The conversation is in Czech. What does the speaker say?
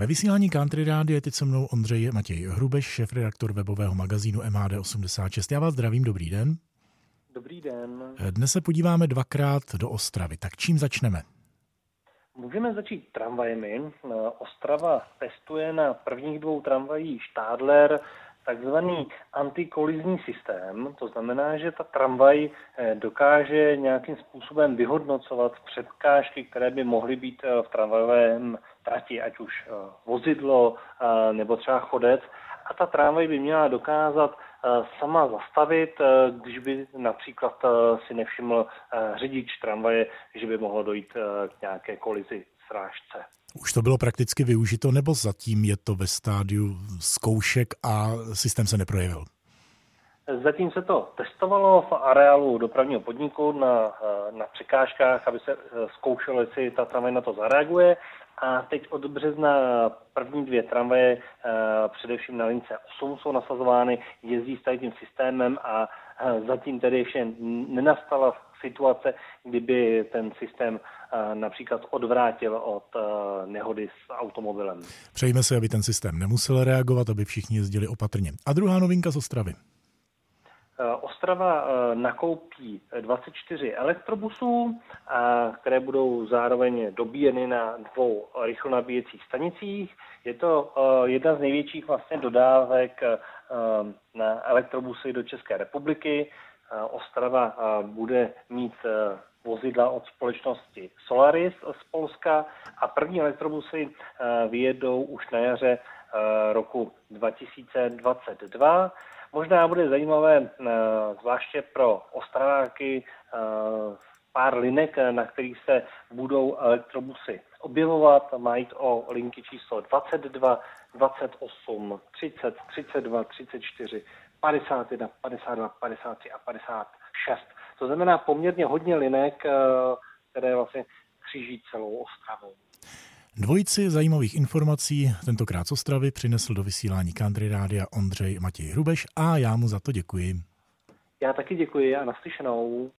Ve vysílání Country Rády je teď se mnou Ondřej Matěj Hrubeš, šéf-redaktor webového magazínu MAD86. Já vás zdravím, dobrý den. Dobrý den. Dnes se podíváme dvakrát do Ostravy. Tak čím začneme? Můžeme začít tramvajemi. Ostrava testuje na prvních dvou tramvajích Stadler takzvaný antikolizní systém. To znamená, že ta tramvaj eh, dokáže nějakým způsobem vyhodnocovat překážky, které by mohly být eh, v tramvajovém trati, ať už eh, vozidlo nebo třeba chodec. A ta tramvaj by měla dokázat sama zastavit, když by například si nevšiml řidič tramvaje, že by mohlo dojít k nějaké kolizi strážce. Už to bylo prakticky využito, nebo zatím je to ve stádiu zkoušek a systém se neprojevil? Zatím se to testovalo v areálu dopravního podniku na, na překážkách, aby se zkoušelo, jestli ta tramvaj na to zareaguje. A teď od března první dvě tramvaje, především na lince 8, jsou nasazovány, jezdí s tím systémem a zatím tedy ještě nenastala situace, kdyby ten systém například odvrátil od nehody s automobilem. Přejíme se, aby ten systém nemusel reagovat, aby všichni jezdili opatrně. A druhá novinka z Ostravy. Ostrava nakoupí 24 elektrobusů, které budou zároveň dobíjeny na dvou rychlonabíjecích stanicích. Je to jedna z největších vlastně dodávek na elektrobusy do České republiky. Ostrava bude mít vozidla od společnosti Solaris z Polska a první elektrobusy vyjedou už na jaře roku 2022. Možná bude zajímavé zvláště pro Ostraváky pár linek, na kterých se budou elektrobusy objevovat. Mají o linky číslo 22, 28, 30, 32, 34, 51, 52, 53 a 56. To znamená poměrně hodně linek, eh, které vlastně kříží celou Ostravu. Dvojici zajímavých informací tentokrát z Ostravy přinesl do vysílání Country Rádia Ondřej Matěj Hrubeš a já mu za to děkuji. Já taky děkuji a naslyšenou.